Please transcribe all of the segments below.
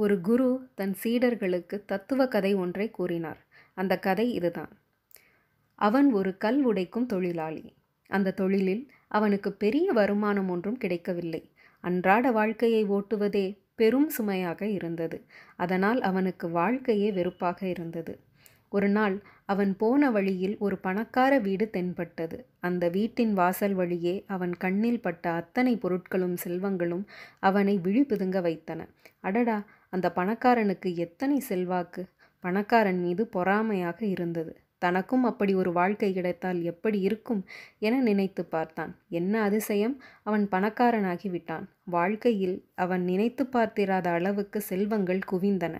ஒரு குரு தன் சீடர்களுக்கு தத்துவ கதை ஒன்றை கூறினார். அந்த கதை இதுதான். அவன் ஒரு கல் உடைக்கும் தொழிலாளி. அந்த தொழிலில் அவனுக்கு பெரிய வருமானம் ஒன்றும் கிடைக்கவில்லை. அன்றாட வாழ்க்கையை ஓட்டுவதே பெரும் சுமையாக இருந்தது. அதனால் அவனுக்கு வாழ்க்கையே வெறுப்பாக இருந்தது. ஒரு நாள் அவன் போன வழியில் ஒரு பணக்கார வீடு தென்பட்டது. அந்த வீட்டின் வாசல் வழியே அவன் கண்ணில் பட்ட அத்தனை பொருட்களும் செல்வங்களும் அவனை விழிபுதுங்க வைத்தன. அடடா! அந்த பணக்காரனுக்கு எத்தனை செல்வாக்கு? பணக்காரன் மீது பொறாமையாக இருந்தது. தனக்கும் அப்படி ஒரு வாழ்க்கை கிடைத்தால் எப்படி இருக்கும் என நினைத்து பார்த்தான். என்ன அதிசயம்! அவன் பணக்காரனாகி விட்டான். வாழ்க்கையில் அவன் நினைத்து பார்த்திராத அளவுக்கு செல்வங்கள் குவிந்தன.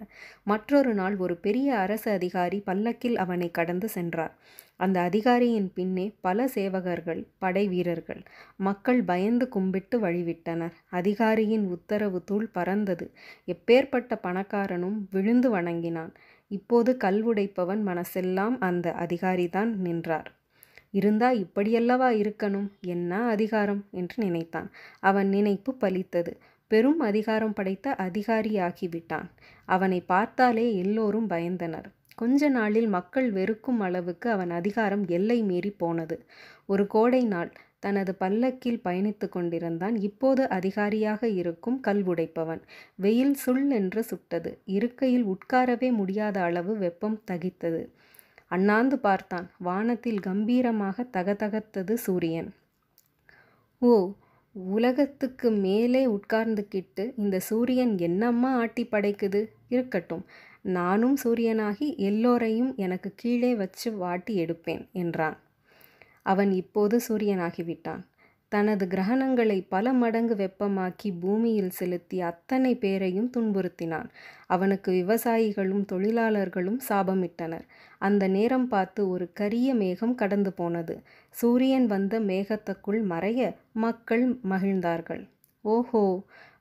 மற்றொரு நாள் ஒரு பெரிய அரசு அதிகாரி பல்லக்கில் அவனை கடந்து சென்றார். அந்த அதிகாரியின் பின்னே பல சேவகர்கள் படை வீரர்கள் மக்கள் பயந்து கும்பிட்டு வழிவிட்டனர். அதிகாரியின் உத்தரவு தூள் பறந்தது. எப்பேற்பட்ட பணக்காரனும் விழுந்து வணங்கினான். இப்போது கல்வுடைப்பவன் மனசெல்லாம் அந்த அதிகாரிதான் நின்றார். இருந்தா இப்படியல்லவா இருக்கணும்? என்ன அதிகாரம்? என்று நினைத்தான். அவன் நினைப்பு பலித்தது. பெரும் அதிகாரம் படைத்த அதிகாரியாகிவிட்டான். அவனை பார்த்தாலே எல்லோரும் பயந்தனர். கொஞ்ச நாளில் மக்கள் வெறுக்கும் அளவுக்கு அவன் அதிகாரம் எல்லை மீறி போனது. ஒரு கோடை நாள். தனது பல்லக்கில் பயணித்து கொண்டிருந்தான். இப்போது அதிகாரியாக இருக்கும் கல்வுடைப்பவன் வெயில் சுள் என்று சுட்டது. இருக்கையில் உட்காரவே முடியாத அளவு வெப்பம் தகித்தது. அண்ணாந்து பார்த்தான். வானத்தில் கம்பீரமாக தகதகத்தது சூரியன். ஓ உலகத்துக்கு மேலே உட்கார்ந்துக்கிட்டு இந்த சூரியன் என்னம்மா ஆட்டி படைக்குது? இருக்கட்டும். நானும் சூரியனாகி எல்லோரையும் எனக்கு கீழே வச்சு வாட்டி எடுப்பேன் என்றான். அவன் இப்போது சூரியனாகிவிட்டான். தனது கிரகணங்களை பல மடங்கு வெப்பமாக்கி பூமியில் செலுத்தி அத்தனை பேரையும் துன்புறுத்தினான். அவனுக்கு விவசாயிகளும் தொழிலாளர்களும் சாபமிட்டனர். அந்த நேரம் பார்த்து ஒரு கரிய மேகம் கடந்து போனது. சூரியன் வந்த மேகத்துக்குள் மறைய மக்கள் மகிழ்ந்தார்கள். ஓஹோ!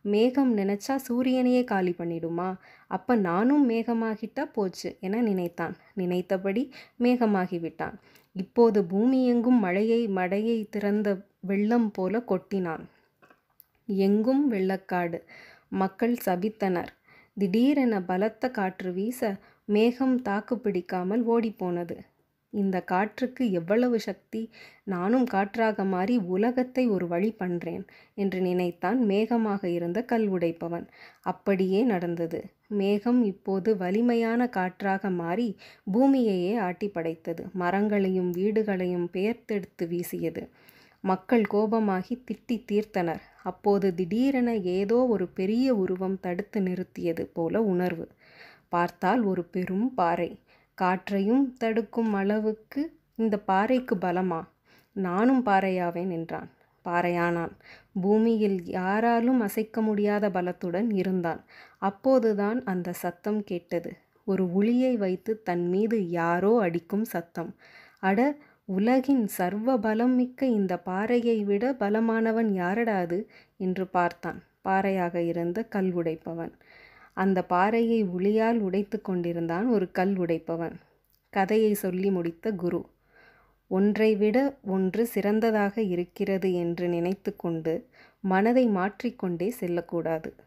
மேகம் நினைச்சா சூரியனையே காலி பண்ணிடுமா? அப்போ நானும் மேகமாகிட்டா போச்சு என நினைத்தான். நினைத்தபடி மேகமாகிவிட்டான். இப்போது பூமி எங்கும் மழையை மடையை திறந்த வெள்ளம் போல கொட்டினான். எங்கும் வெள்ளக்காடு. மக்கள் சபித்தனர். திடீரென பலத்த காற்று வீச மேகம் தாக்கு பிடிக்காமல் ஓடிப்போனது. இந்த காற்றுக்கு எவ்வளவு சக்தி? நானும் காற்றாக மாறி உலகத்தை ஒரு வழி பண்றேன் என்று நினைத்தான் மேகமாக இருந்த கல் உடைப்பவன். அப்படியே நடந்தது. மேகம் இப்போது வலிமையான காற்றாக மாறி பூமியையே ஆட்டி படைத்தது. மரங்களையும் வீடுகளையும் பெயர்த்தெடுத்து வீசியது. மக்கள் கோபமாகி திட்டி தீர்த்தனர். அப்போது திடீரென ஏதோ ஒரு பெரிய உருவம் தடுத்து நிறுத்தியது போல உணர்வு. பார்த்தால் ஒரு பெரும் பாறை. காற்றையும் தடுக்கும் அளவுக்கு இந்த பாறைக்கு பலமா? நானும் பாறையாவேன் என்றான். பாறையானான். பூமியில் யாராலும் அசைக்க முடியாத பலத்துடன் இருந்தான். அப்போதுதான் அந்த சத்தம் கேட்டது. ஒரு உளியை வைத்து தன் மீது யாரோ அடிக்கும் சத்தம். அட உலகின் சர்வ பலம் மிக்க இந்த பாறையை விட பலமானவன் யாரடாது என்று பார்த்தான். பாறையாக இருந்த கல் உடைப்பவன். அந்த பாறையை உளியால் உடைத்து கொண்டிருந்தான் ஒரு கல் உடைப்பவன். கதையை சொல்லி முடித்த குரு ஒன்றை விட ஒன்று சிறந்ததாக இருக்கிறது என்று நினைத்து கொண்டு மனதை மாற்றிக்கொண்டே செல்லக்கூடாது.